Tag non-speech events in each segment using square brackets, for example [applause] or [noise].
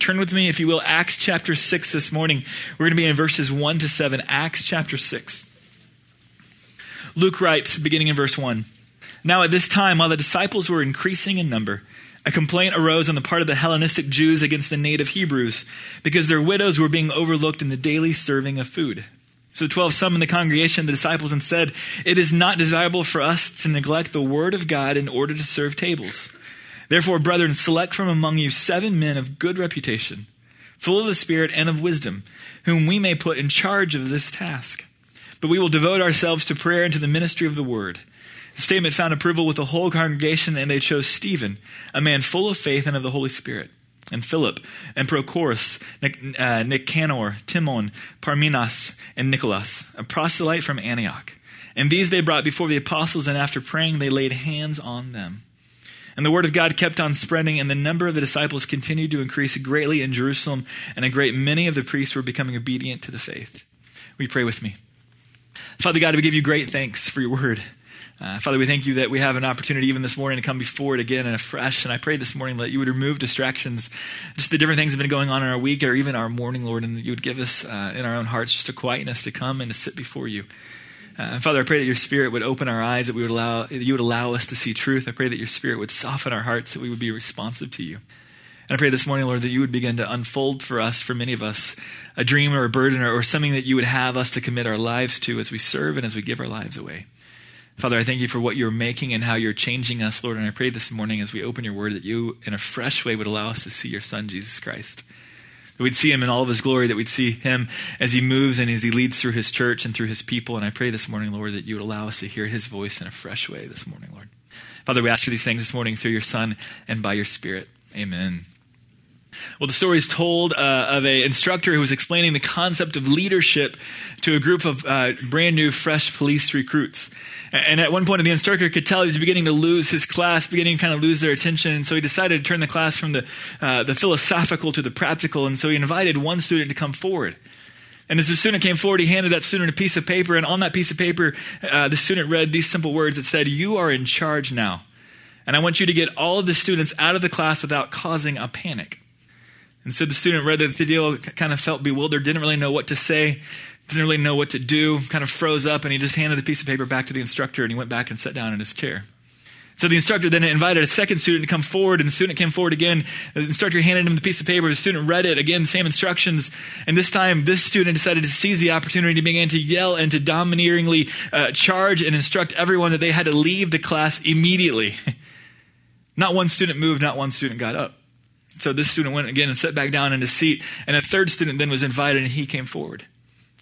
Turn with me, if you will, Acts chapter 6 this morning. We're going to be in verses 1 to 7. Acts chapter 6. Luke writes, beginning in verse 1 Now at this time, while the disciples were increasing in number, a complaint arose on the part of the Hellenistic Jews against the native Hebrews because their widows were being overlooked in the daily serving of food. So the twelve summoned the congregation, of the disciples, and said, It is not desirable for us to neglect the word of God in order to serve tables. Therefore, brethren, select from among you seven men of good reputation, full of the Spirit and of wisdom, whom we may put in charge of this task. But we will devote ourselves to prayer and to the ministry of the word. The statement found approval with the whole congregation, and they chose Stephen, a man full of faith and of the Holy Spirit and Philip, and Prochorus, uh, Nicanor, Timon, Parmenas, and Nicholas, a proselyte from Antioch. And these they brought before the apostles, and after praying, they laid hands on them. And the word of God kept on spreading, and the number of the disciples continued to increase greatly in Jerusalem, and a great many of the priests were becoming obedient to the faith. We pray with me. Father God, we give you great thanks for your word. Uh, Father, we thank you that we have an opportunity even this morning to come before it again and afresh. And I pray this morning that you would remove distractions, just the different things that have been going on in our week or even our morning, Lord, and that you would give us uh, in our own hearts just a quietness to come and to sit before you. Uh, Father, I pray that your Spirit would open our eyes, that we would allow, you would allow us to see truth. I pray that your Spirit would soften our hearts, that we would be responsive to you. And I pray this morning, Lord, that you would begin to unfold for us, for many of us, a dream or a burden or, or something that you would have us to commit our lives to as we serve and as we give our lives away. Father, I thank you for what you're making and how you're changing us, Lord. And I pray this morning as we open your word that you, in a fresh way, would allow us to see your Son, Jesus Christ. That we'd see him in all of his glory, that we'd see him as he moves and as he leads through his church and through his people. And I pray this morning, Lord, that you would allow us to hear his voice in a fresh way this morning, Lord. Father, we ask you these things this morning through your Son and by your Spirit. Amen. Well, the story is told uh, of an instructor who was explaining the concept of leadership to a group of uh, brand new, fresh police recruits. And at one point, the instructor could tell he was beginning to lose his class, beginning to kind of lose their attention. So he decided to turn the class from the, uh, the philosophical to the practical. And so he invited one student to come forward. And as the student came forward, he handed that student a piece of paper. And on that piece of paper, uh, the student read these simple words that said, You are in charge now. And I want you to get all of the students out of the class without causing a panic. And so the student read the deal, kind of felt bewildered, didn't really know what to say didn't really know what to do, kind of froze up, and he just handed the piece of paper back to the instructor and he went back and sat down in his chair. So the instructor then invited a second student to come forward, and the student came forward again. The instructor handed him the piece of paper. The student read it again, same instructions. And this time, this student decided to seize the opportunity to begin to yell and to domineeringly uh, charge and instruct everyone that they had to leave the class immediately. [laughs] not one student moved, not one student got up. So this student went again and sat back down in his seat. And a third student then was invited, and he came forward.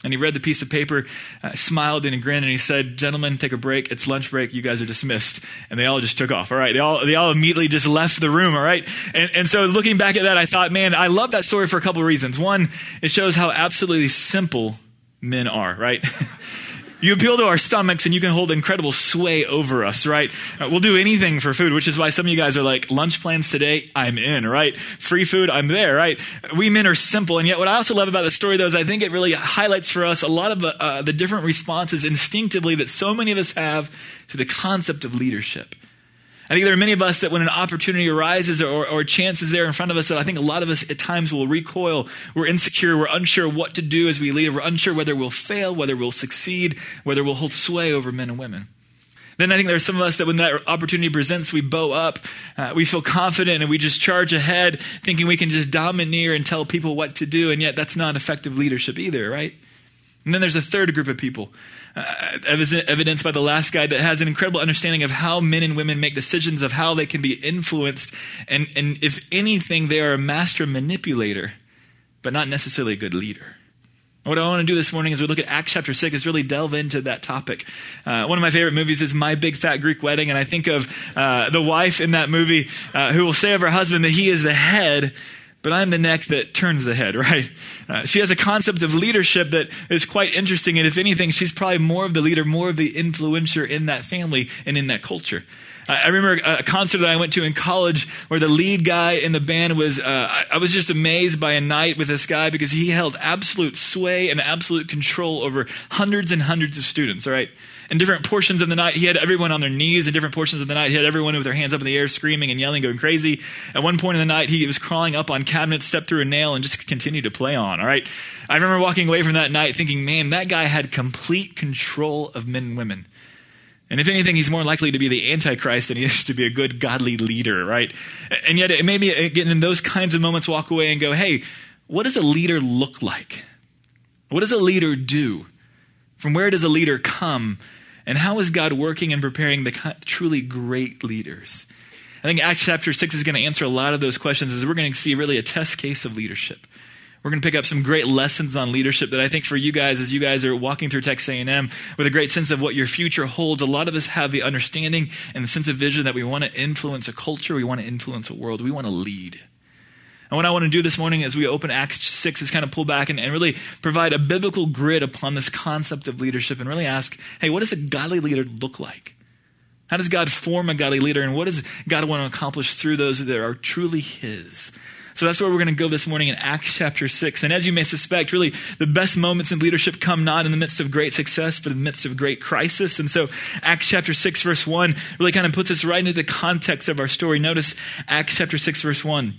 And he read the piece of paper, uh, smiled and grinned, and he said, Gentlemen, take a break. It's lunch break. You guys are dismissed. And they all just took off. All right. They all, they all immediately just left the room. All right. And, and so looking back at that, I thought, man, I love that story for a couple of reasons. One, it shows how absolutely simple men are, right? [laughs] You appeal to our stomachs and you can hold incredible sway over us, right? Uh, we'll do anything for food, which is why some of you guys are like, lunch plans today, I'm in, right? Free food, I'm there, right? We men are simple. And yet what I also love about the story though is I think it really highlights for us a lot of uh, the different responses instinctively that so many of us have to the concept of leadership. I think there are many of us that when an opportunity arises or, or chance is there in front of us, that I think a lot of us at times will recoil. We're insecure. We're unsure what to do as we lead. We're unsure whether we'll fail, whether we'll succeed, whether we'll hold sway over men and women. Then I think there are some of us that when that opportunity presents, we bow up, uh, we feel confident, and we just charge ahead, thinking we can just domineer and tell people what to do. And yet that's not effective leadership either, right? And then there's a third group of people uh, evidenced by the last guy that has an incredible understanding of how men and women make decisions, of how they can be influenced. And, and if anything, they are a master manipulator, but not necessarily a good leader. What I want to do this morning as we look at Acts chapter 6 is really delve into that topic. Uh, one of my favorite movies is My Big Fat Greek Wedding, and I think of uh, the wife in that movie uh, who will say of her husband that he is the head but I'm the neck that turns the head, [laughs] right? Uh, she has a concept of leadership that is quite interesting. And if anything, she's probably more of the leader, more of the influencer in that family and in that culture. I remember a concert that I went to in college where the lead guy in the band was, uh, I, I was just amazed by a night with this guy because he held absolute sway and absolute control over hundreds and hundreds of students, all right? In different portions of the night, he had everyone on their knees. In different portions of the night, he had everyone with their hands up in the air, screaming and yelling, going crazy. At one point in the night, he was crawling up on cabinets, stepped through a nail, and just continued to play on. All right. I remember walking away from that night thinking, man, that guy had complete control of men and women. And if anything, he's more likely to be the Antichrist than he is to be a good, godly leader, right? And yet, it made me, again, in those kinds of moments, walk away and go, hey, what does a leader look like? What does a leader do? From where does a leader come? And how is God working and preparing the truly great leaders? I think Acts chapter 6 is going to answer a lot of those questions as we're going to see really a test case of leadership. We're going to pick up some great lessons on leadership that I think for you guys, as you guys are walking through Texas A&M with a great sense of what your future holds, a lot of us have the understanding and the sense of vision that we want to influence a culture, we want to influence a world, we want to lead. And what I want to do this morning as we open Acts 6 is kind of pull back and, and, really provide a biblical grid upon this concept of leadership and really ask, hey, what does a godly leader look like? How does God form a godly leader? And what does God want to accomplish through those that are truly His? So that's where we're going to go this morning in Acts chapter 6. And as you may suspect, really the best moments in leadership come not in the midst of great success, but in the midst of great crisis. And so Acts chapter 6, verse 1 really kind of puts us right into the context of our story. Notice Acts chapter 6, verse 1.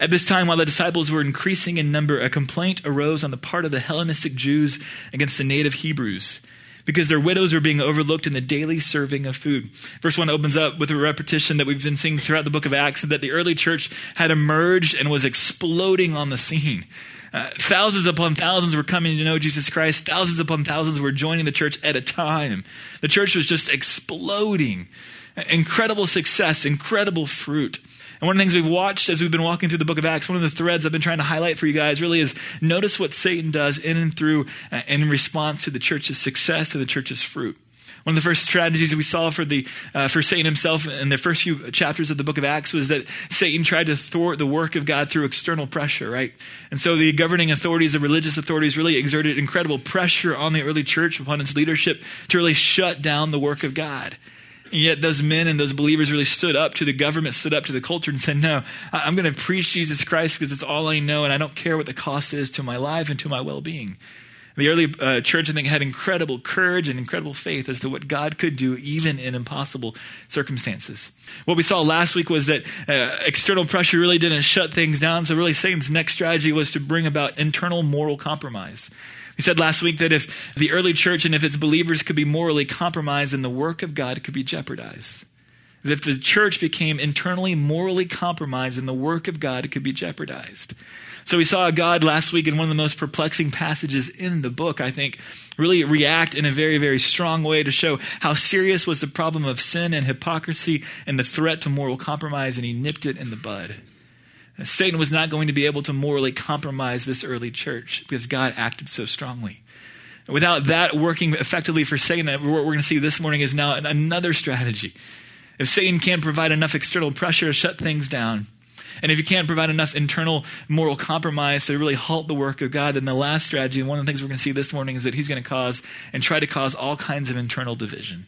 At this time, while the disciples were increasing in number, a complaint arose on the part of the Hellenistic Jews against the native Hebrews because their widows were being overlooked in the daily serving of food. Verse 1 opens up with a repetition that we've been seeing throughout the book of Acts that the early church had emerged and was exploding on the scene. Uh, thousands upon thousands were coming to know Jesus Christ. Thousands upon thousands were joining the church at a time. The church was just exploding. Incredible success, incredible fruit. And one of the things we've watched as we've been walking through the book of Acts, one of the threads I've been trying to highlight for you guys really is notice what Satan does in and through uh, in response to the church's success, to the church's fruit. One of the first strategies we saw for the uh, for Satan himself in the first few chapters of the book of Acts was that Satan tried to thwart the work of God through external pressure, right? And so the governing authorities, the religious authorities, really exerted incredible pressure on the early church, upon its leadership, to really shut down the work of God. And yet those men and those believers really stood up to the government, stood up to the culture and said, no, I'm going to preach Jesus Christ because it's all I know and I don't care what the cost is to my life and to my well-being. The early uh, church, I think, had incredible courage and incredible faith as to what God could do even in impossible circumstances. What we saw last week was that uh, external pressure really didn't shut things down. So, really, Satan's next strategy was to bring about internal moral compromise. We said last week that if the early church and if its believers could be morally compromised, then the work of God could be jeopardized. That if the church became internally morally compromised, then the work of God could be jeopardized. So we saw God last week in one of the most perplexing passages in the book, I think, really react in a very, very strong way to show how serious was the problem of sin and hypocrisy and the threat to moral compromise, and he nipped it in the bud. Satan was not going to be able to morally compromise this early church because God acted so strongly. Without that working effectively for Satan, what we're going to see this morning is now another strategy. If Satan can't provide enough external pressure to shut things down, and if you can't provide enough internal moral compromise to really halt the work of God, then the last strategy, one of the things we're going to see this morning, is that he's going to cause and try to cause all kinds of internal division.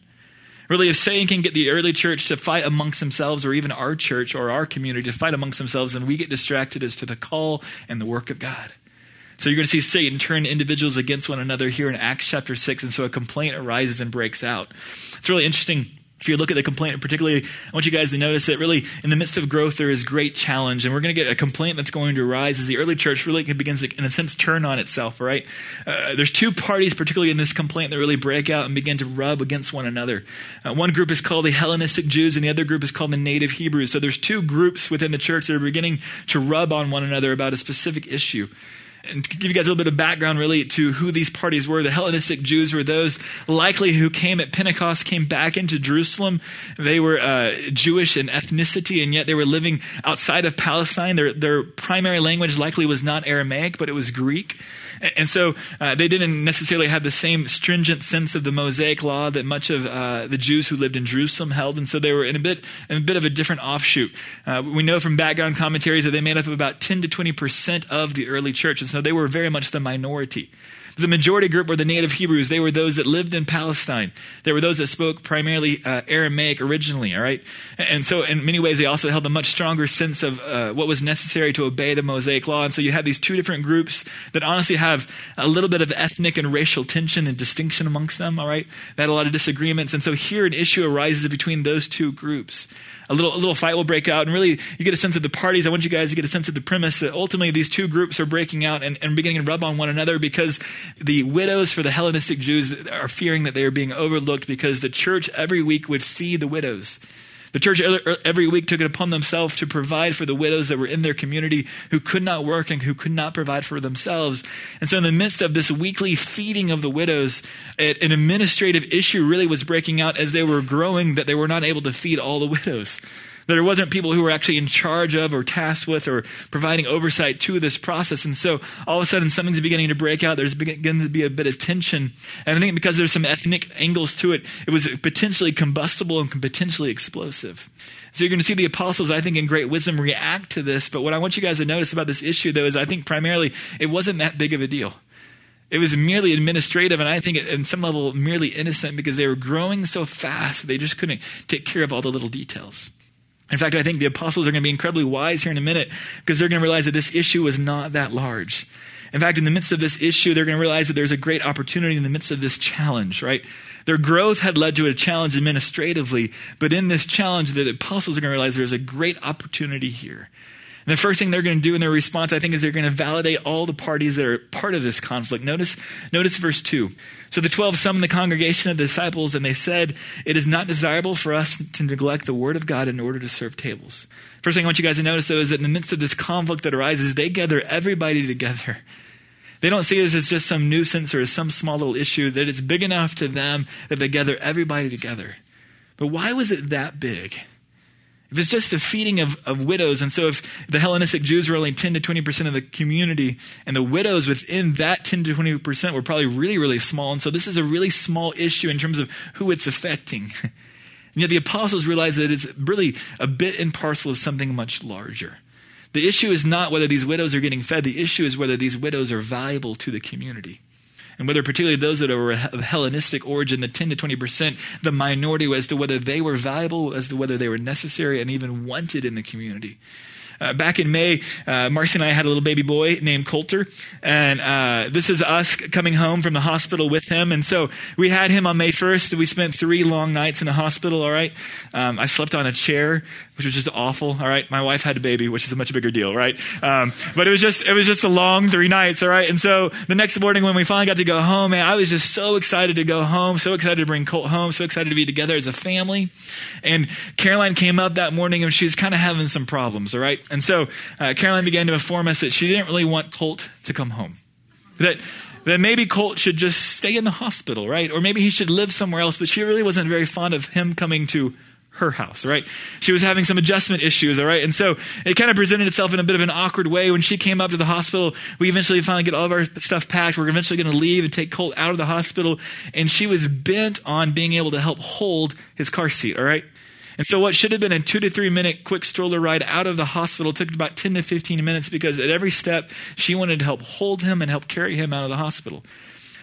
Really, if Satan can get the early church to fight amongst themselves, or even our church or our community to fight amongst themselves, then we get distracted as to the call and the work of God. So you're going to see Satan turn individuals against one another here in Acts chapter 6, and so a complaint arises and breaks out. It's really interesting if you look at the complaint, particularly, I want you guys to notice that really in the midst of growth, there is great challenge. And we're going to get a complaint that's going to arise as the early church really begins to, in a sense, turn on itself, right? Uh, there's two parties, particularly in this complaint, that really break out and begin to rub against one another. Uh, one group is called the Hellenistic Jews, and the other group is called the native Hebrews. So there's two groups within the church that are beginning to rub on one another about a specific issue and to give you guys a little bit of background really to who these parties were the hellenistic jews were those likely who came at pentecost came back into jerusalem they were uh, jewish in ethnicity and yet they were living outside of palestine their, their primary language likely was not aramaic but it was greek and so uh, they didn't necessarily have the same stringent sense of the Mosaic law that much of uh, the Jews who lived in Jerusalem held. And so they were in a bit, in a bit of a different offshoot. Uh, we know from background commentaries that they made up about 10 to 20% of the early church. And so they were very much the minority. The majority group were the native Hebrews. They were those that lived in Palestine. They were those that spoke primarily uh, Aramaic originally, all right? And so, in many ways, they also held a much stronger sense of uh, what was necessary to obey the Mosaic law. And so, you have these two different groups that honestly have a little bit of ethnic and racial tension and distinction amongst them, all right? They had a lot of disagreements. And so, here an issue arises between those two groups a little, a little fight will break out. And really, you get a sense of the parties. I want you guys to get a sense of the premise that ultimately these two groups are breaking out and, and beginning to rub on one another because the widows for the Hellenistic Jews are fearing that they are being overlooked because the church every week would feed the widows. The church every week took it upon themselves to provide for the widows that were in their community who could not work and who could not provide for themselves. And so, in the midst of this weekly feeding of the widows, an administrative issue really was breaking out as they were growing that they were not able to feed all the widows. There wasn't people who were actually in charge of or tasked with or providing oversight to this process. And so all of a sudden something's beginning to break out. There's beginning to be a bit of tension. And I think because there's some ethnic angles to it, it was potentially combustible and potentially explosive. So you're going to see the apostles, I think, in great wisdom react to this. But what I want you guys to notice about this issue, though, is I think primarily it wasn't that big of a deal. It was merely administrative, and I think in some level merely innocent because they were growing so fast they just couldn't take care of all the little details. In fact, I think the apostles are going to be incredibly wise here in a minute because they're going to realize that this issue is not that large. In fact, in the midst of this issue, they're going to realize that there's a great opportunity in the midst of this challenge, right? Their growth had led to a challenge administratively, but in this challenge, the apostles are going to realize there's a great opportunity here. The first thing they're going to do in their response, I think, is they're going to validate all the parties that are part of this conflict. Notice, notice verse 2. So the twelve summoned the congregation of the disciples, and they said, It is not desirable for us to neglect the word of God in order to serve tables. First thing I want you guys to notice, though, is that in the midst of this conflict that arises, they gather everybody together. They don't see this as just some nuisance or as some small little issue, that it's big enough to them that they gather everybody together. But why was it that big? If it's just a feeding of, of widows, and so if the Hellenistic Jews were only 10 to 20% of the community, and the widows within that 10 to 20% were probably really, really small, and so this is a really small issue in terms of who it's affecting. [laughs] and yet the apostles realize that it's really a bit and parcel of something much larger. The issue is not whether these widows are getting fed, the issue is whether these widows are valuable to the community and whether particularly those that were of Hellenistic origin, the 10 to 20%, the minority as to whether they were valuable, as to whether they were necessary and even wanted in the community. Uh, back in May, uh, Marcy and I had a little baby boy named Coulter, and uh, this is us coming home from the hospital with him. And so we had him on May 1st. We spent three long nights in the hospital. All right, um, I slept on a chair which was just awful. All right, my wife had a baby, which is a much bigger deal, right? Um, but it was just it was just a long three nights. All right, and so the next morning when we finally got to go home, man, I was just so excited to go home, so excited to bring Colt home, so excited to be together as a family. And Caroline came up that morning and she was kind of having some problems. All right, and so uh, Caroline began to inform us that she didn't really want Colt to come home. That that maybe Colt should just stay in the hospital, right? Or maybe he should live somewhere else, but she really wasn't very fond of him coming to her house, right? She was having some adjustment issues, all right? And so it kind of presented itself in a bit of an awkward way. When she came up to the hospital, we eventually finally get all of our stuff packed. We're eventually going to leave and take Colt out of the hospital. And she was bent on being able to help hold his car seat, all right? And so what should have been a two to three minute quick stroller ride out of the hospital took about 10 to 15 minutes because at every step she wanted to help hold him and help carry him out of the hospital.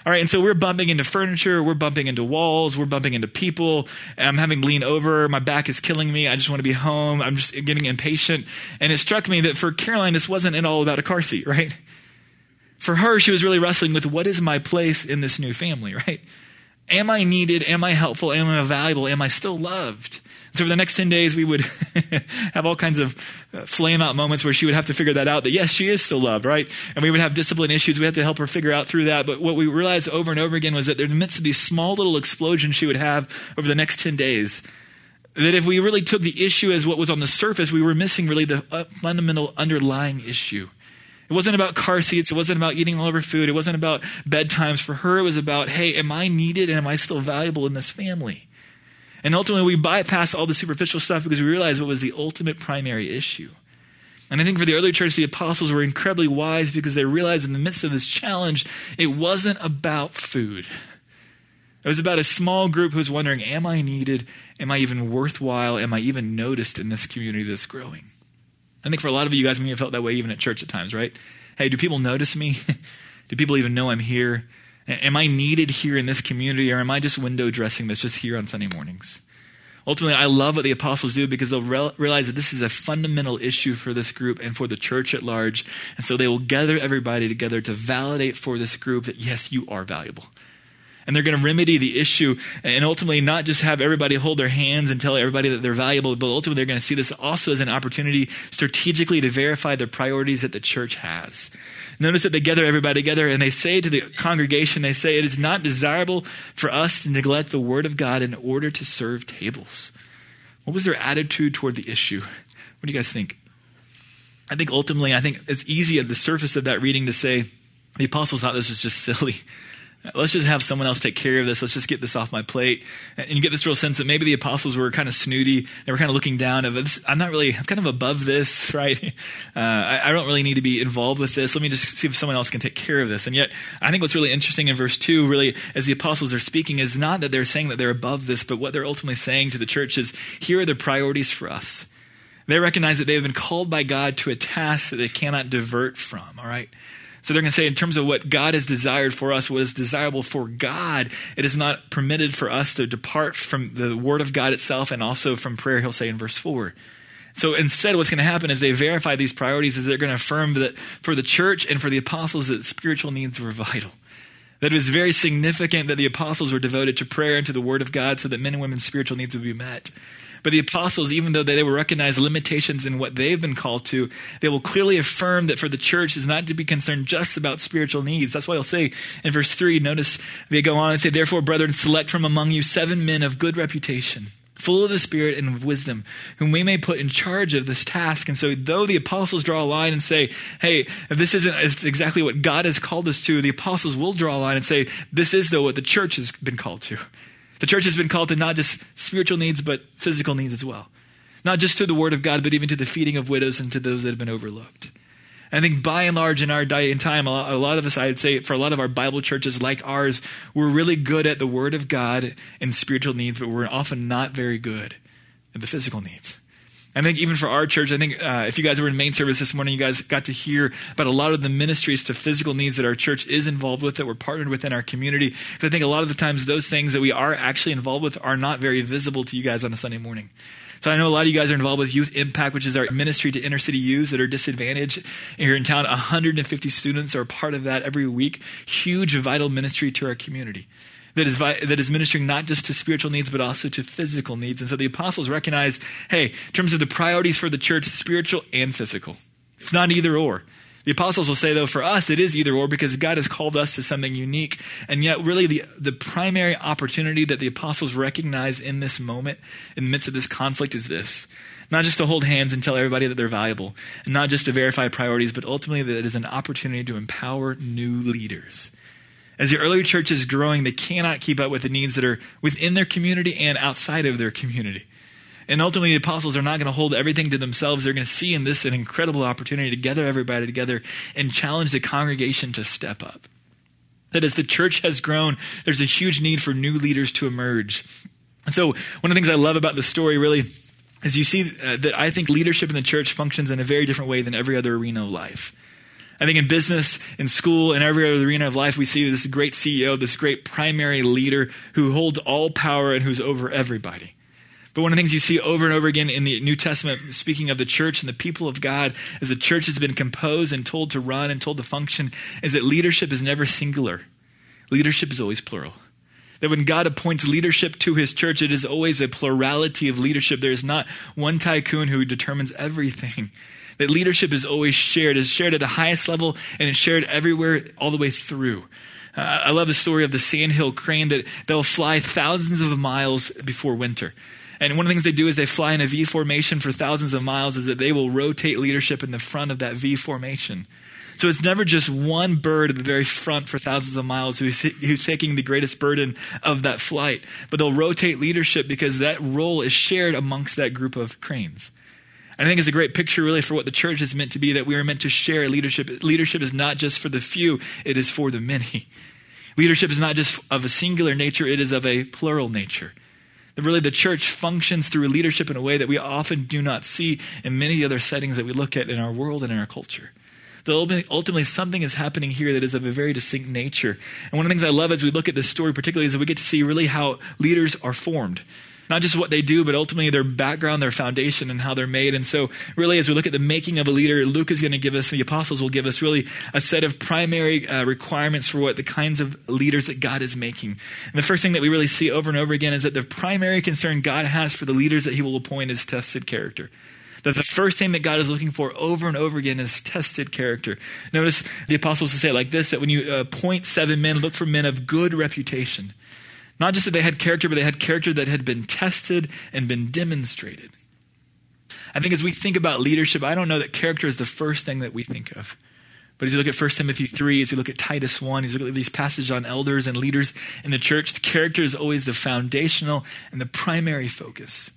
All right, and so we're bumping into furniture, we're bumping into walls, we're bumping into people. I'm having to lean over, my back is killing me. I just want to be home. I'm just getting impatient. And it struck me that for Caroline, this wasn't at all about a car seat, [laughs] right? For her, she was really wrestling with what is my place in this new family, [laughs] right? Am I needed? Am I helpful? Am I valuable? Am I still loved? So for the next 10 days, we would [laughs] have all kinds of uh, flame out moments where she would have to figure that out that yes, she is still loved, right? And we would have discipline issues. We had to help her figure out through that. But what we realized over and over again was that in the midst of these small little explosions she would have over the next 10 days, that if we really took the issue as what was on the surface, we were missing really the uh, fundamental underlying issue. It wasn't about car seats. It wasn't about eating all of her food. It wasn't about bedtimes. For her, it was about, hey, am I needed and am I still valuable in this family? And ultimately, we bypass all the superficial stuff because we realize what was the ultimate primary issue. And I think for the early church, the apostles were incredibly wise because they realized in the midst of this challenge, it wasn't about food. It was about a small group who was wondering, Am I needed? Am I even worthwhile? Am I even noticed in this community that's growing? I think for a lot of you guys, may have felt that way even at church at times, right? Hey, do people notice me? [laughs] do people even know I'm here? Am I needed here in this community, or am I just window dressing that's just here on Sunday mornings? Ultimately, I love what the apostles do because they'll re- realize that this is a fundamental issue for this group and for the church at large. And so they will gather everybody together to validate for this group that, yes, you are valuable. And they're going to remedy the issue and ultimately not just have everybody hold their hands and tell everybody that they're valuable, but ultimately they're going to see this also as an opportunity strategically to verify the priorities that the church has. Notice that they gather everybody together and they say to the congregation, they say, it is not desirable for us to neglect the word of God in order to serve tables. What was their attitude toward the issue? What do you guys think? I think ultimately, I think it's easy at the surface of that reading to say the apostles thought this was just [laughs] silly. Let's just have someone else take care of this. Let's just get this off my plate. And you get this real sense that maybe the apostles were kind of snooty. They were kind of looking down. Of I'm not really, I'm kind of above this, [laughs] right? Uh, I, I, don't really need to be involved with this. Let me just see if someone else can take care of this. And yet, I think what's really interesting in verse 2, really, as the apostles are speaking, is not that they're saying that they're above this, but what they're ultimately saying to the church is here are the priorities for us. They recognize that they have been called by God to a task that they cannot divert from, all right? So they're going to say, in terms of what God has desired for us, what is desirable for God, it is not permitted for us to depart from the Word of God itself and also from prayer, he'll say in verse 4. So instead, what's going to happen is they verify these priorities, is they're going to affirm that for the church and for the apostles, that spiritual needs were vital. That it was very significant that the apostles were devoted to prayer and to the Word of God so that men and women's spiritual needs would be met. But the apostles, even though they will recognize limitations in what they've been called to, they will clearly affirm that for the church is not to be concerned just about spiritual needs. That's why he'll say in verse 3, notice they go on and say, Therefore, brethren, select from among you seven men of good reputation full of the Spirit and of wisdom, whom we may put in charge of this task. And so, though the apostles draw a line and say, hey, if this isn't exactly what God has called us to, the apostles will draw a line and say, this is, though, what the church has been called to. The church has been called to not just spiritual needs, but physical needs as well. Not just to the word of God, but even to the feeding of widows and to those that have been overlooked. I think by and large in our day and time, a lot of us, I'd say, for a lot of our Bible churches like ours, we're really good at the Word of God and spiritual needs, but we're often not very good at the physical needs. I think even for our church, I think uh, if you guys were in main service this morning, you guys got to hear about a lot of the ministries to physical needs that our church is involved with, that we're partnered with in our community. Because I think a lot of the times those things that we are actually involved with are not very visible to you guys on a Sunday morning. So I know a lot of you guys are involved with Youth Impact, which is our ministry to inner city youths that are disadvantaged here in town. 150 students are part of that every week. Huge, vital ministry to our community that is, that is ministering not just to spiritual needs, but also to physical needs. And so the apostles recognize hey, in terms of the priorities for the church, spiritual and physical. It's not either or. The apostles will say, though, for us, it is either or because God has called us to something unique. And yet, really, the, the primary opportunity that the apostles recognize in this moment, in the midst of this conflict, is this not just to hold hands and tell everybody that they're valuable, and not just to verify priorities, but ultimately that it is an opportunity to empower new leaders. As the early church is growing, they cannot keep up with the needs that are within their community and outside of their community. And ultimately, the apostles are not going to hold everything to themselves. They're going to see in this an incredible opportunity to gather everybody together and challenge the congregation to step up. That as the church has grown, there's a huge need for new leaders to emerge. And so, one of the things I love about the story really is you see uh, that I think leadership in the church functions in a very different way than every other arena of life. I think in business, in school, in every other arena of life, we see this great CEO, this great primary leader who holds all power and who's over everybody. But one of the things you see over and over again in the New Testament, speaking of the church and the people of God, as the church has been composed and told to run and told to function, is that leadership is never singular. Leadership is always plural. That when God appoints leadership to his church, it is always a plurality of leadership. There is not one tycoon who determines everything. That leadership is always shared, is shared at the highest level, and it's shared everywhere all the way through. Uh, I love the story of the sandhill crane that they'll fly thousands of miles before winter. And one of the things they do is they fly in a V formation for thousands of miles, is that they will rotate leadership in the front of that V formation. So it's never just one bird at the very front for thousands of miles who's, who's taking the greatest burden of that flight, but they'll rotate leadership because that role is shared amongst that group of cranes. I think it's a great picture, really, for what the church is meant to be that we are meant to share leadership. Leadership is not just for the few, it is for the many. [laughs] Leadership is not just of a singular nature, it is of a plural nature. That really the church functions through leadership in a way that we often do not see in many other settings that we look at in our world and in our culture. That ultimately something is happening here that is of a very distinct nature. And one of the things I love as we look at this story, particularly, is that we get to see really how leaders are formed not just what they do, but ultimately their background, their foundation, and how they're made. And so, really, as we look at the making of a leader, Luke is going to give us, and the apostles will give us really a set of primary uh, requirements for what the kinds of leaders that God is making. And the first thing that we really see over and over again is that the primary concern God has for the leaders that he will appoint is tested character that the first thing that God is looking for over and over again is tested character. Notice the apostles say it like this that when you appoint seven men, look for men of good reputation. Not just that they had character, but they had character that had been tested and been demonstrated. I think as we think about leadership, I don't know that character is the first thing that we think of. But as you look at 1 Timothy 3, as you look at Titus 1, as you look at these passages on elders and leaders in the church, the character is always the foundational and the primary focus.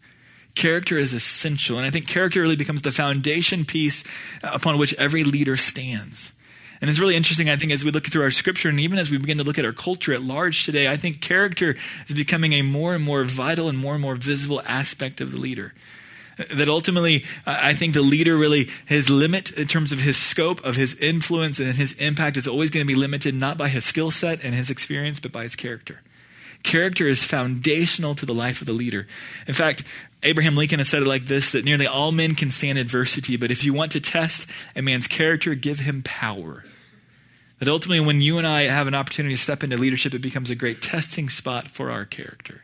Character is essential. And I think character really becomes the foundation piece upon which every leader stands. And it's really interesting, I think, as we look through our scripture and even as we begin to look at our culture at large today, I think character is becoming a more and more vital and more and more visible aspect of the leader. That ultimately, I think the leader really, his limit in terms of his scope, of his influence, and his impact is always going to be limited not by his skill set and his experience, but by his character. Character is foundational to the life of the leader. In fact, Abraham Lincoln has said it like this that nearly all men can stand adversity, but if you want to test a man's character, give him power. That ultimately, when you and I have an opportunity to step into leadership, it becomes a great testing spot for our character.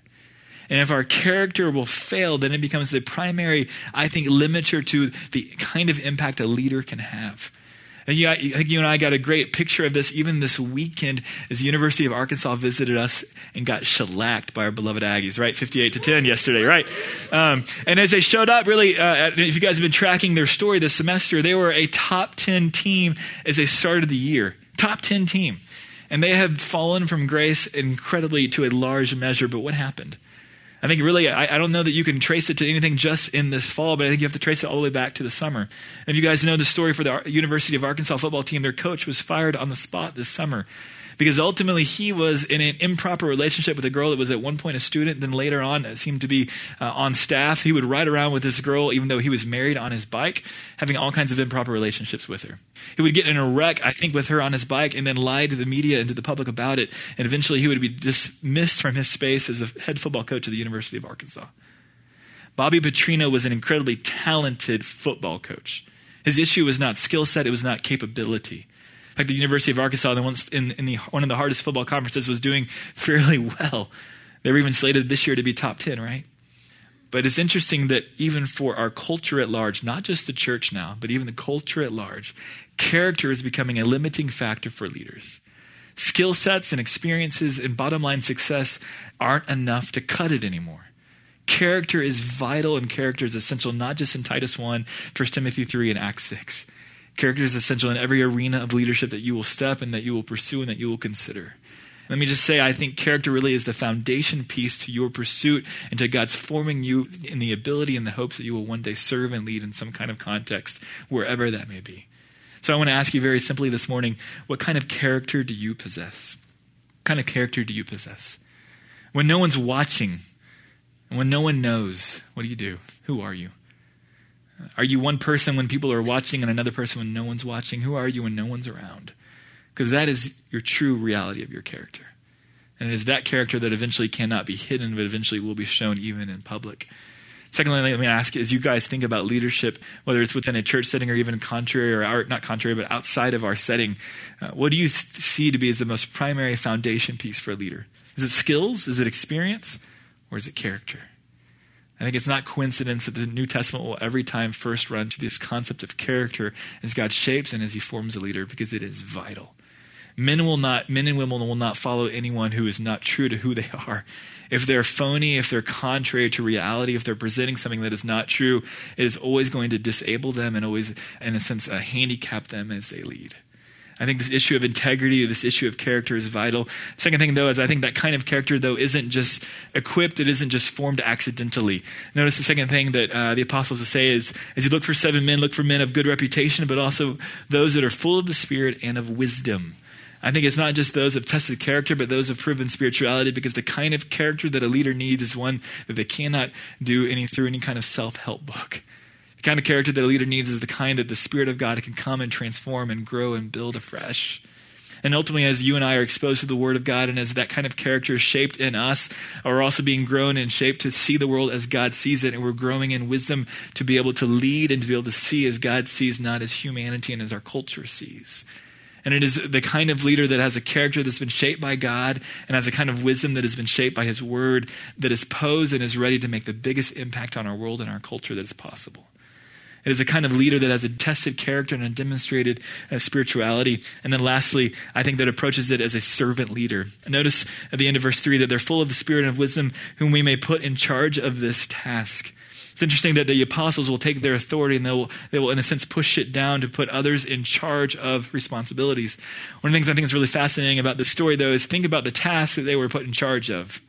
And if our character will fail, then it becomes the primary, I think, limiter to the kind of impact a leader can have. And you, I think you and I got a great picture of this even this weekend as the University of Arkansas visited us and got shellacked by our beloved Aggies, right? 58 to 10 yesterday, right? Um, and as they showed up, really, uh, if you guys have been tracking their story this semester, they were a top 10 team as they started the year. Top 10 team. And they have fallen from grace incredibly to a large measure. But what happened? I think really, I, I, don't know that you can trace it to anything just in this fall, but I think you have to trace it all the way back to the summer. And if you guys know the story for the University of Arkansas football team, their coach was fired on the spot this summer because ultimately he was in an improper relationship with a girl that was at one point a student, then later on seemed to be uh, on staff. He would ride around with this girl even though he was married on his bike, having all kinds of improper relationships with her. He would get in a wreck, I think, with her on his bike and then lie to the media and to the public about it. And eventually he would be dismissed from his space as the head football coach of the University of Arkansas. Bobby Petrino was an incredibly talented football coach. His issue was not skill set, it was not capability. Fact, the University of Arkansas, in, in the, one of the hardest football conferences, was doing fairly well. They were even slated this year to be top 10, right? But it's interesting that even for our culture at large, not just the church now, but even the culture at large, character is becoming a limiting factor for leaders. Skill sets and experiences and bottom line success aren't enough to cut it anymore. Character is vital and character is essential, not just in Titus 1, 1 Timothy 3, and Acts 6. Character is essential in every arena of leadership that you will step and that you will pursue and that you will consider. Let me just say, I think character really is the foundation piece to your pursuit and to God's forming you in the ability and the hopes that you will one day serve and lead in some kind of context, wherever that may be. So I want to ask you very simply this morning what kind of character do you possess? What kind of character do you possess? When no one's watching, and when no one knows, what do you do? Who are you? Are you one person when people are watching and another person when no one's watching? Who are you when no one's around? Because that is your true reality of your character. And it is that character that eventually cannot be hidden, but eventually will be shown even in public. Secondly, let me ask as you guys think about leadership, whether it's within a church setting or even contrary or our, not contrary, but outside of our setting, uh, what do you th- see to be as the most primary foundation piece for a leader? Is it skills? Is it experience? Or is it character? I think it's not coincidence that the New Testament will every time first run to this concept of character as God shapes and as He forms a leader because it is vital. Men will not, men and women will not follow anyone who is not true to who they are. If they're phony, if they're contrary to reality, if they're presenting something that is not true, it is always going to disable them and always, in a sense, uh, handicap them as they lead. I think this issue of integrity, this issue of character is vital. Second thing, though, is I think that kind of character, though, isn't just equipped, it isn't just formed accidentally. Notice the second thing that uh, the apostles say is as you look for seven men, look for men of good reputation, but also those that are full of the Spirit and of wisdom. I think it's not just those of tested character, but those of proven spirituality, because the kind of character that a leader needs is one that they cannot do any through any kind of self help book. Kind of character that a leader needs is the kind that the Spirit of God can come and transform and grow and build afresh. And ultimately, as you and I are exposed to the Word of God and as that kind of character is shaped in us, we're also being grown and shaped to see the world as God sees it. And we're growing in wisdom to be able to lead and to be able to see as God sees, not as humanity and as our culture sees. And it is the kind of leader that has a character that's been shaped by God and has a kind of wisdom that has been shaped by His Word that is posed and is ready to make the biggest impact on our world and our culture that is possible. It is a kind of leader that has a tested character and a demonstrated uh, spirituality. And then lastly, I think that approaches it as a servant leader. Notice at the end of verse 3 that they're full of the spirit and of wisdom, whom we may put in charge of this task. It's interesting that the apostles will take their authority and they will, they will, in a sense, push it down to put others in charge of responsibilities. One of the things I think is really fascinating about this story, though, is think about the task that they were put in charge of.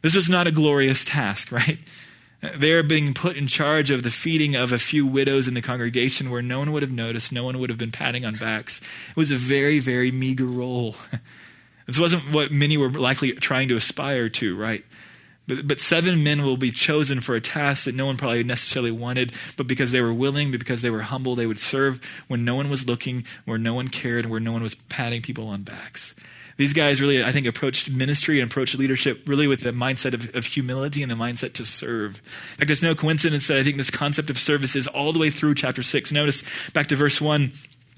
This was not a glorious task, [laughs] right? They're being put in charge of the feeding of a few widows in the congregation where no one would have noticed, no one would have been patting on backs. It was a very, very meager role. [laughs] this wasn't what many were likely trying to aspire to, right? But, but seven men will be chosen for a task that no one probably necessarily wanted, but because they were willing, because they were humble, they would serve when no one was looking, where no one cared, where no one was patting people on backs. These guys really, I think, approached ministry and approached leadership really with the mindset of, of humility and the mindset to serve. In fact, it's no coincidence that I think this concept of service is all the way through chapter 6. Notice back to verse 1.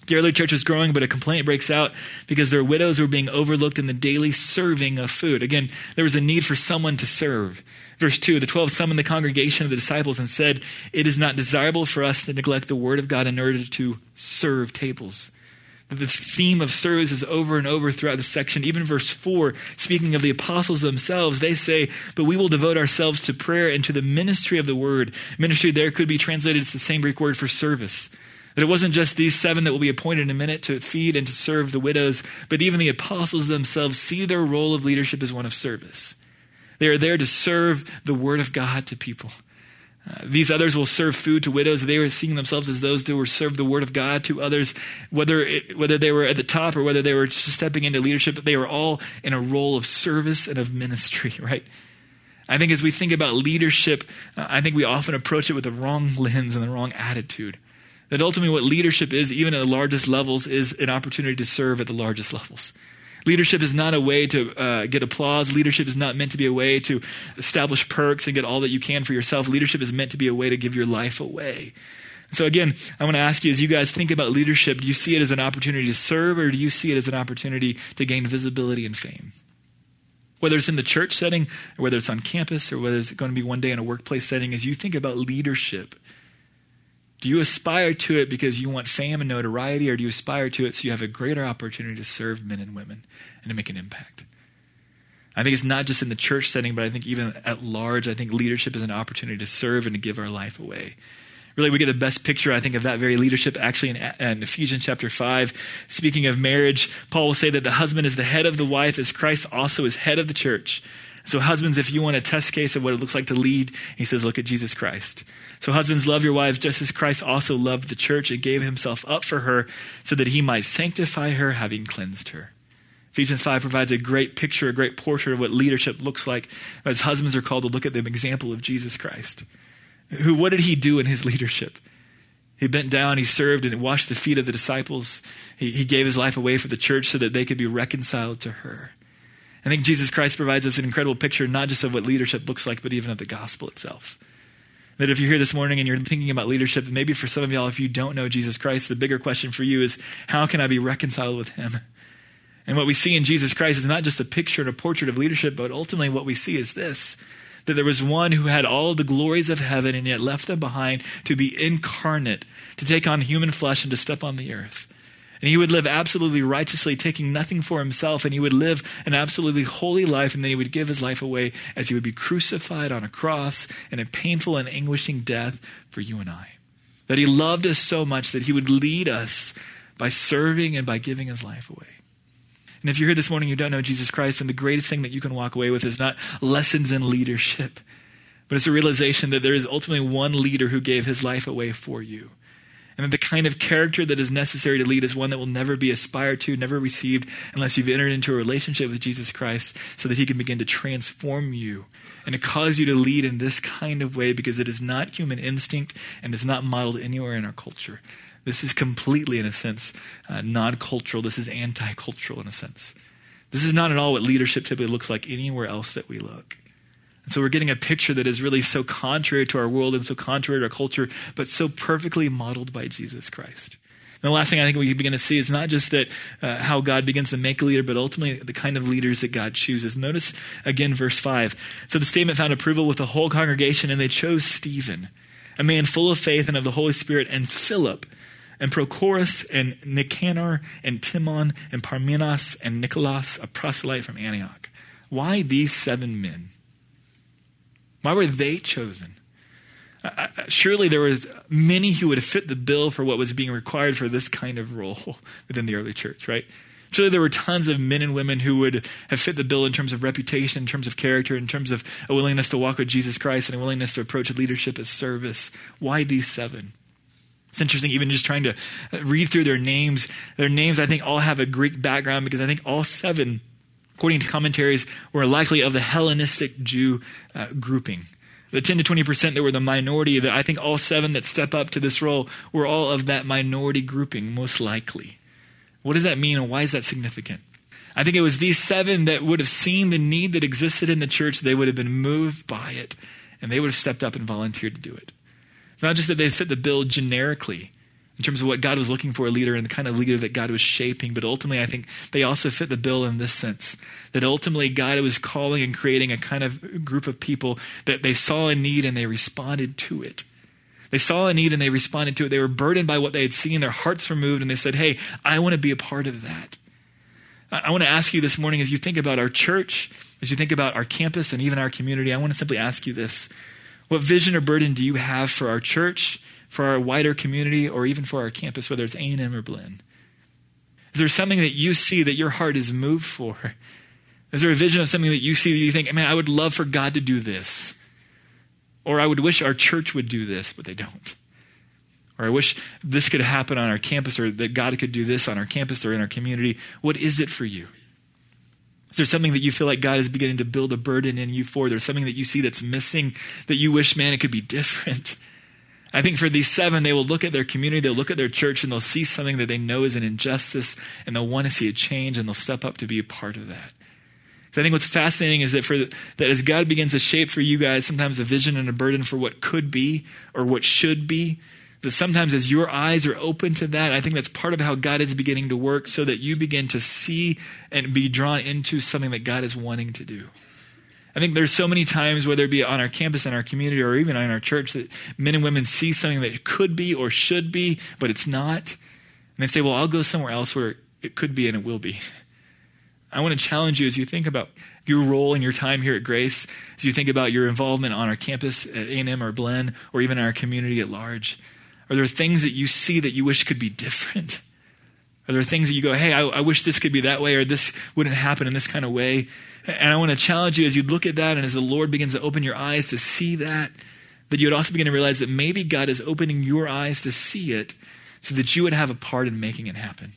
The early church was growing, but a complaint breaks out because their widows were being overlooked in the daily serving of food. Again, there was a need for someone to serve. Verse 2 The twelve summoned the congregation of the disciples and said, It is not desirable for us to neglect the word of God in order to serve tables. The theme of service is over and over throughout the section. Even verse 4, speaking of the apostles themselves, they say, But we will devote ourselves to prayer and to the ministry of the word. Ministry there could be translated, it's the same Greek word for service. That it wasn't just these seven that will be appointed in a minute to feed and to serve the widows, but even the apostles themselves see their role of leadership as one of service. They are there to serve the word of God to people. These others will serve food to widows. They were seeing themselves as those who were serve the word of God to others, whether it, whether they were at the top or whether they were just stepping into leadership. They were all in a role of service and of ministry, [laughs] right? I think as we think about leadership, uh, I think we often approach it with the wrong lens and the wrong attitude. That ultimately, what leadership is, even at the largest levels, is an opportunity to serve at the largest levels. Leadership is not a way to uh, get applause. Leadership is not meant to be a way to establish perks and get all that you can for yourself. Leadership is meant to be a way to give your life away. So, again, I want to ask you as you guys think about leadership, do you see it as an opportunity to serve or do you see it as an opportunity to gain visibility and fame? Whether it's in the church setting, or whether it's on campus, or whether it's going to be one day in a workplace setting, as you think about leadership, do you aspire to it because you want fame and notoriety, or do you aspire to it so you have a greater opportunity to serve men and women and to make an impact? I think it's not just in the church setting, but I think even at large, I think leadership is an opportunity to serve and to give our life away. Really, we get the best picture, I think, of that very leadership actually in, in Ephesians chapter 5. Speaking of marriage, Paul will say that the husband is the head of the wife as Christ also is head of the church. So, husbands, if you want a test case of what it looks like to lead, he says, look at Jesus Christ. So, husbands, love your wives just as Christ also loved the church and gave himself up for her so that he might sanctify her, having cleansed her. Ephesians 5 provides a great picture, a great portrait of what leadership looks like as husbands are called to look at the example of Jesus Christ. Who, what did he do in his leadership? He bent down, he served and washed the feet of the disciples. He, he gave his life away for the church so that they could be reconciled to her. I think Jesus Christ provides us an incredible picture, not just of what leadership looks like, but even of the gospel itself. That if you're here this morning and you're thinking about leadership, maybe for some of y'all, if you don't know Jesus Christ, the bigger question for you is how can I be reconciled with him? And what we see in Jesus Christ is not just a picture and a portrait of leadership, but ultimately what we see is this that there was one who had all the glories of heaven and yet left them behind to be incarnate, to take on human flesh and to step on the earth. And he would live absolutely righteously, taking nothing for himself. And he would live an absolutely holy life. And then he would give his life away as he would be crucified on a cross in a painful and anguishing death for you and I. That he loved us so much that he would lead us by serving and by giving his life away. And if you're here this morning, you don't know Jesus Christ, then the greatest thing that you can walk away with is not lessons in leadership, but it's a realization that there is ultimately one leader who gave his life away for you. And that the kind of character that is necessary to lead is one that will never be aspired to, never received, unless you've entered into a relationship with Jesus Christ so that he can begin to transform you and to cause you to lead in this kind of way because it is not human instinct and is not modeled anywhere in our culture. This is completely, in a sense, uh, non cultural. This is anti cultural, in a sense. This is not at all what leadership typically looks like anywhere else that we look. And so we're getting a picture that is really so contrary to our world and so contrary to our culture, but so perfectly modeled by Jesus Christ. And the last thing I think we begin to see is not just that uh, how God begins to make a leader, but ultimately the kind of leaders that God chooses. Notice again verse 5. So the statement found approval with the whole congregation, and they chose Stephen, a man full of faith and of the Holy Spirit, and Philip, and Prochorus, and Nicanor, and Timon, and Parmenas, and Nicholas, a proselyte from Antioch. Why these seven men? Why were they chosen? Uh, surely there was many who would have fit the bill for what was being required for this kind of role [laughs] within the early church, right? Surely there were tons of men and women who would have fit the bill in terms of reputation, in terms of character, in terms of a willingness to walk with Jesus Christ and a willingness to approach leadership as service. Why these seven? It's interesting, even just trying to read through their names. Their names, I think, all have a Greek background because I think all seven, according to commentaries, were likely of the Hellenistic Jew uh, grouping the 10 to 20% that were the minority, that I think all seven that step up to this role were all of that minority grouping, most likely. What does that mean and why is that significant? I think it was these seven that would have seen the need that existed in the church, they would have been moved by it, and they would have stepped up and volunteered to do it. It's not just that they fit the bill generically, in terms of what God was looking for a leader and the kind of leader that God was shaping. But ultimately, I think they also fit the bill in this sense that ultimately God was calling and creating a kind of group of people that they saw a need and they responded to it. They saw a need and they responded to it. They were burdened by what they had seen. Their hearts were moved and they said, Hey, I want to be a part of that. I want to ask you this morning as you think about our church, as you think about our campus and even our community, I want to simply ask you this. What vision or burden do you have for our church for our wider community or even for our campus, whether it's A&M or Blinn? Is there something that you see that your heart is moved for? Is there a vision of something that you see that you think, man, I would love for God to do this? Or I would wish our church would do this, but they don't. Or I wish this could happen on our campus, or that God could do this on our campus or in our community. What is it for you? Is there something that you feel like God is beginning to build a burden in you for? There's something that you see that's missing that you wish, man, it could be different. I think for these seven, they will look at their community, they'll look at their church, and they'll see something that they know is an injustice, and they'll want to see a change, and they'll step up to be a part of that. So I think what's fascinating is that for that as God begins to shape for you guys sometimes a vision and a burden for what could be or what should be, that sometimes as your eyes are open to that, I think that's part of how God is beginning to work so that you begin to see and be drawn into something that God is wanting to do. I think there's so many times, whether it be on our campus, in our community, or even in our church, that men and women see something that could be or should be, but it's not. And they say, well, I'll go somewhere else where it could be and it will be. I want to challenge you as you think about your role and your time here at Grace, as you think about your involvement on our campus at A&M or Blinn, or even our community at large. Are there things that you see that you wish could be different? Are there things that you go, hey, I, I wish this could be that way, or this wouldn't happen in this kind of way? And I want to challenge you as you look at that and as the Lord begins to open your eyes to see that, that you would also begin to realize that maybe God is opening your eyes to see it so that you would have a part in making it happen.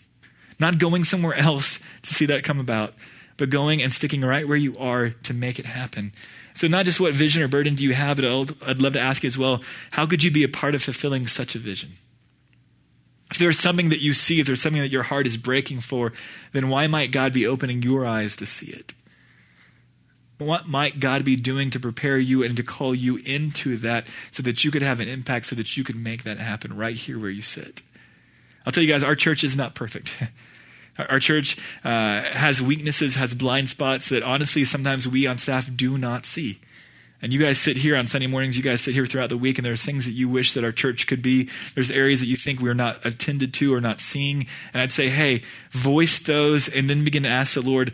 Not going somewhere else to see that come about, but going and sticking right where you are to make it happen. So, not just what vision or burden do you have, but I'd love to ask you as well how could you be a part of fulfilling such a vision? If there's something that you see, if there's something that your heart is breaking for, then why might God be opening your eyes to see it? What might God be doing to prepare you and to call you into that so that you could have an impact, so that you could make that happen right here where you sit? I'll tell you guys, our church is not perfect. [laughs] Our church uh, has weaknesses, has blind spots that honestly sometimes we on staff do not see. And you guys sit here on Sunday mornings, you guys sit here throughout the week, and there are things that you wish that our church could be. There's areas that you think we're not attended to or not seeing. And I'd say, hey, voice those and then begin to ask the Lord,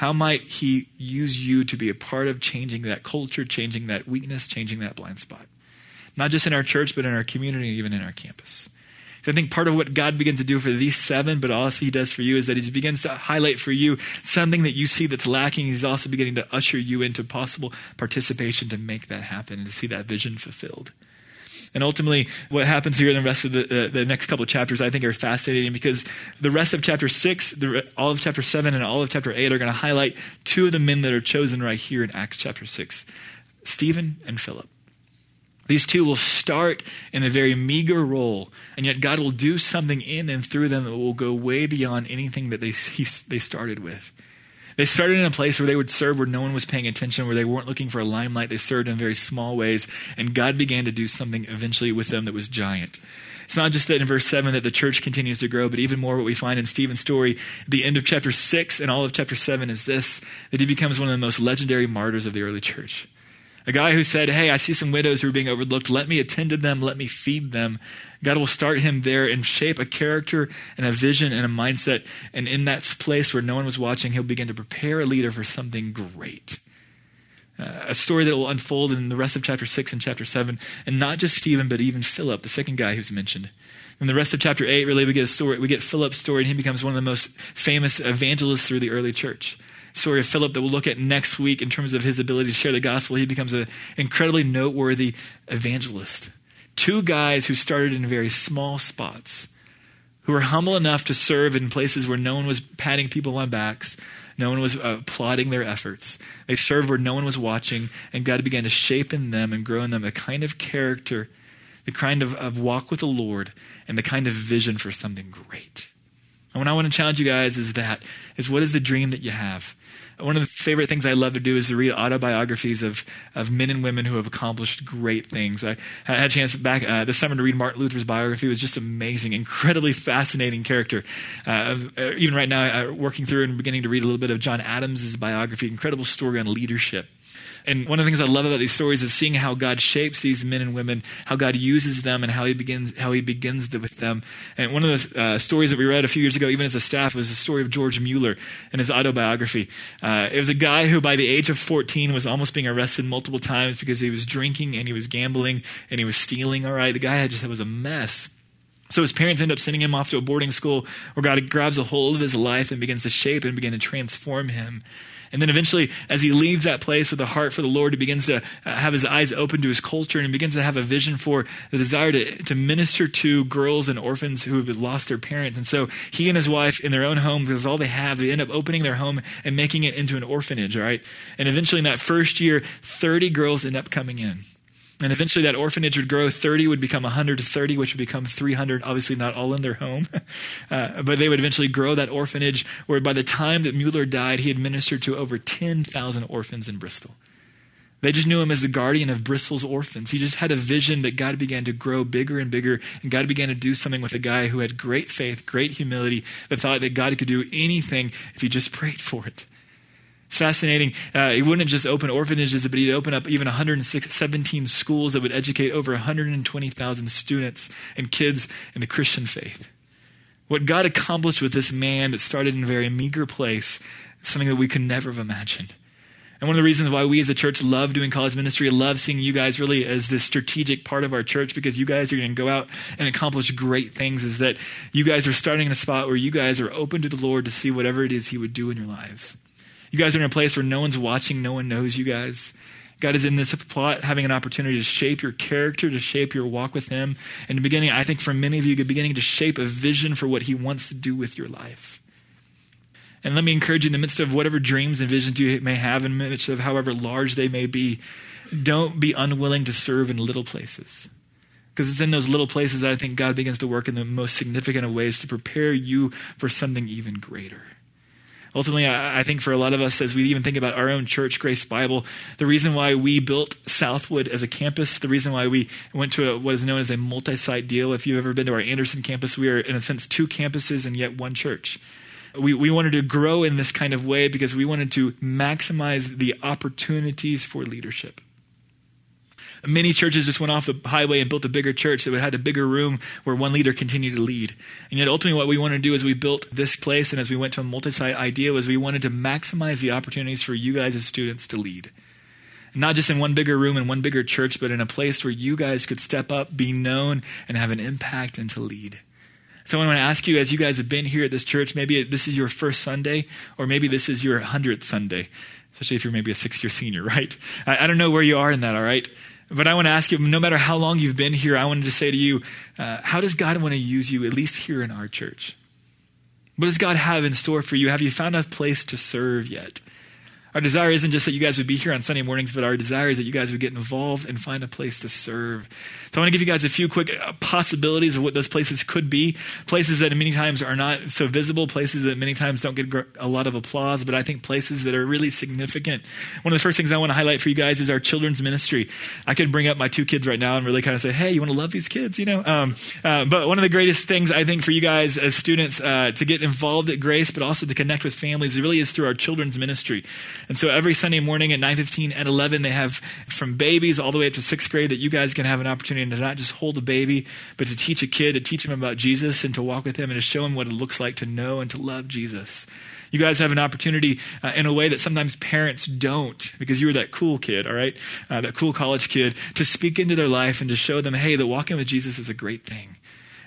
how might He use you to be a part of changing that culture, changing that weakness, changing that blind spot? Not just in our church, but in our community, even in our campus. So I think part of what God begins to do for these seven, but also He does for you, is that He begins to highlight for you something that you see that's lacking. He's also beginning to usher you into possible participation to make that happen and to see that vision fulfilled. And ultimately, what happens here in the rest of the, uh, the next couple of chapters, I think, are fascinating because the rest of chapter 6, the, all of chapter 7, and all of chapter 8 are going to highlight two of the men that are chosen right here in Acts chapter 6 Stephen and Philip. These two will start in a very meager role, and yet God will do something in and through them that will go way beyond anything that they, he, they started with. They started in a place where they would serve where no one was paying attention, where they weren't looking for a limelight. They served in very small ways, and God began to do something eventually with them that was giant. It's not just that in verse 7 that the church continues to grow, but even more what we find in Stephen's story, the end of chapter 6 and all of chapter 7 is this that he becomes one of the most legendary martyrs of the early church. A guy who said, Hey, I see some widows who are being overlooked. Let me attend to them. Let me feed them. God will start him there and shape a character and a vision and a mindset. And in that place where no one was watching, he'll begin to prepare a leader for something great. Uh, a story that will unfold in the rest of chapter 6 and chapter 7. And not just Stephen, but even Philip, the second guy who's mentioned. In the rest of chapter 8, really, we get a story. We get Philip's story, and he becomes one of the most famous evangelists through the early church story of Philip that we'll look at next week in terms of his ability to share the gospel, he becomes an incredibly noteworthy evangelist. Two guys who started in very small spots, who were humble enough to serve in places where no one was patting people on backs, no one was uh, applauding their efforts. They served where no one was watching, and God began to shape in them and grow in them a kind of character, the kind of, of walk with the Lord, and the kind of vision for something great. And what I want to challenge you guys is that is what is the dream that you have? one of the favorite things I love to do is to read autobiographies of, of men and women who have accomplished great things. I had a chance back uh, this summer to read Martin Luther's biography. It was just amazing, incredibly fascinating character. Uh, uh, even right now, I uh, working through and beginning to read a little bit of John Adams' biography, incredible story on leadership. And one of the things I love about these stories is seeing how God shapes these men and women, how God uses them, and how He begins how He begins with them. And one of the uh, stories that we read a few years ago, even as a staff, was the story of George Mueller and his autobiography. Uh, it was a guy who, by the age of 14, was almost being arrested multiple times because he was drinking and he was gambling and he was stealing. All right, the guy had just was a mess. So his parents end up sending him off to a boarding school where God grabs a hold of his life and begins to shape and begin to transform him. And then eventually, as he leaves that place with a heart for the Lord, he begins to uh, have his eyes open to his culture and he begins to have a vision for the desire to, to minister to girls and orphans who have lost their parents. And so he and his wife, in their own home, because all they have, they end up opening their home and making it into an orphanage, all right? And eventually, in that first year, 30 girls end up coming in. And eventually that orphanage would grow. 30 would become 130, which would become 300, obviously not all in their home. [laughs] uh, but they would eventually grow that orphanage where by the time that Mueller died, he had ministered to over 10,000 orphans in Bristol. They just knew him as the guardian of Bristol's orphans. He just had a vision that God began to grow bigger and bigger, and God began to do something with a guy who had great faith, great humility, that thought that God could do anything if he just prayed for it. It's fascinating. Uh, he wouldn't just open orphanages, but he'd open up even 117 schools that would educate over 120,000 students and kids in the Christian faith. What God accomplished with this man that started in a very meager place is something that we could never have imagined. And one of the reasons why we as a church love doing college ministry, love seeing you guys really as this strategic part of our church because you guys are going to go out and accomplish great things is that you guys are starting in a spot where you guys are open to the Lord to see whatever it is He would do in your lives. You guys are in a place where no one's watching, no one knows you guys. God is in this plot having an opportunity to shape your character, to shape your walk with Him. And in the beginning, I think for many of you, beginning to shape a vision for what He wants to do with your life. And let me encourage you in the midst of whatever dreams and visions you may have, in the midst of however large they may be, don't be unwilling to serve in little places. Because it's in those little places that I think God begins to work in the most significant of ways to prepare you for something even greater. Ultimately, I, think for a lot of us, as we even think about our own church, Grace Bible, the reason why we built Southwood as a campus, the reason why we went to a, what is known as a multi site deal. If you've ever been to our Anderson campus, we are, in a sense, two campuses and yet one church. We, we wanted to grow in this kind of way because we wanted to maximize the opportunities for leadership. Many churches just went off the highway and built a bigger church that had a bigger room where one leader continued to lead. And yet, ultimately, what we wanted to do is we built this place, and as we went to a multi site idea, was we wanted to maximize the opportunities for you guys as students to lead. Not just in one bigger room and one bigger church, but in a place where you guys could step up, be known, and have an impact and to lead. So I want to ask you, as you guys have been here at this church, maybe this is your first Sunday, or maybe this is your hundredth Sunday, especially if you're maybe a six year senior, [laughs] right? I, I don't know where you are in that, all right? But I want to ask you, no matter how long you've been here, I wanted to say to you, uh, how does God want to use you, at least here in our church? What does God have in store for you? Have you found a place to serve yet? Our desire isn't just that you guys would be here on Sunday mornings, but our desire is that you guys would get involved and find a place to serve. So I want to give you guys a few quick uh, possibilities of what those places could be. Places that many times are not so visible, places that many times don't get a lot of applause, but I think places that are really significant. One of the first things I want to highlight for you guys is our children's ministry. I could bring up my two kids right now and really kind of say, hey, you want to love these kids, you know? Um, uh, but one of the greatest things I think for you guys as students uh, to get involved at Grace, but also to connect with families, really is through our children's ministry. And so every Sunday morning at 9:15 and 11 they have from babies all the way up to 6th grade that you guys can have an opportunity to not just hold a baby, but to teach a kid, to teach him about Jesus and to walk with him and to show him what it looks like to know and to love Jesus. You guys have an opportunity uh, in a way that sometimes parents don't because you were that cool kid, all right? Uh, that cool college kid to speak into their life and to show them, hey, that walking with Jesus is a great thing.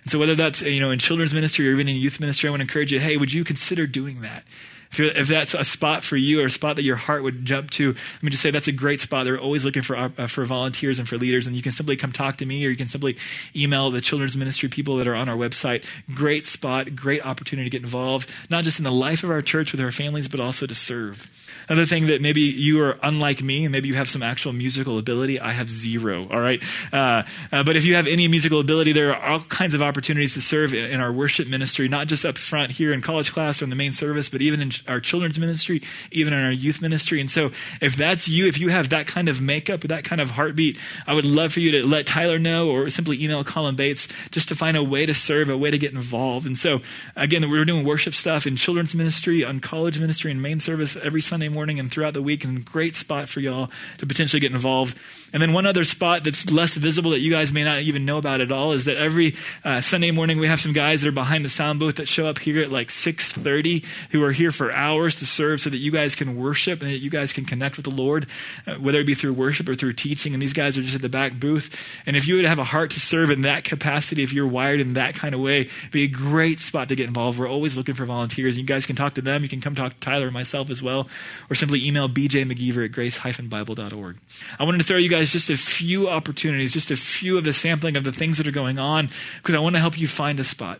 And so whether that's, you know, in children's ministry or even in youth ministry, I want to encourage you, hey, would you consider doing that? If, if, that's a spot for you or a spot that your heart would jump to, let me just say that's a great spot. They're always looking for, uh, for volunteers and for leaders, and you can simply come talk to me or you can simply email the children's ministry people that are on our website. Great spot, great opportunity to get involved, not just in the life of our church with our families, but also to serve. Another thing that maybe you are unlike me, and maybe you have some actual musical ability. I have zero, all right? Uh, uh, but if you have any musical ability, there are all kinds of opportunities to serve in, in, our worship ministry, not just up front here in college class or in the main service, but even in our children's ministry, even in our youth ministry. And so if that's you, if you have that kind of makeup, that kind of heartbeat, I would love for you to let Tyler know or simply email Colin Bates just to find a way to serve, a way to get involved. And so, again, we're doing worship stuff in children's ministry, on college ministry, and main service every Sunday morning and throughout the week, and great spot for y'all to potentially get involved. And then one other spot that's less visible that you guys may not even know about at all is that every uh, Sunday morning we have some guys that are behind the sound booth that show up here at like 6:30 who are here for hours to serve, so that you guys can worship and that you guys can connect with the Lord, uh, whether it be through worship or through teaching. And these guys are just at the back booth. And if you would have a heart to serve in that capacity, if you're wired in that kind of way, be a great spot to get involved. We're always looking for volunteers. You guys can talk to them. You can come talk to Tyler and myself as well, or simply email bjmcgeever at grace-bible.org. I wanted to throw you guys just a few opportunities, just a few of the sampling of the things that are going on, because I want to help you find a spot.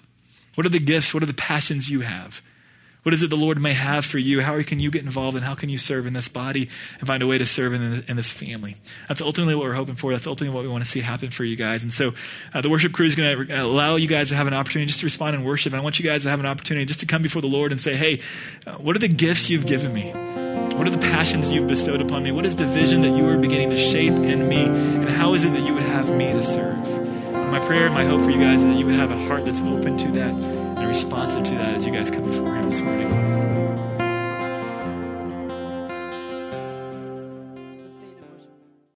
What are the gifts? What are the passions you have? What is it the Lord may have for you? How can you get involved and how can you serve in this body and find a way to serve in, in this family? That's ultimately what we're hoping for. That's ultimately what we want to see happen for you guys. And so uh, the worship crew is going to allow you guys to have an opportunity just to respond in worship. And I want you guys to have an opportunity just to come before the Lord and say, hey, uh, what are the gifts you've given me? What are the passions you've bestowed upon me? What is the vision that you are beginning to shape in me? And how is it that you would have me to serve? My prayer and my hope for you guys is that you would have a heart that's open to that and responsive to that as you guys come before Him this morning.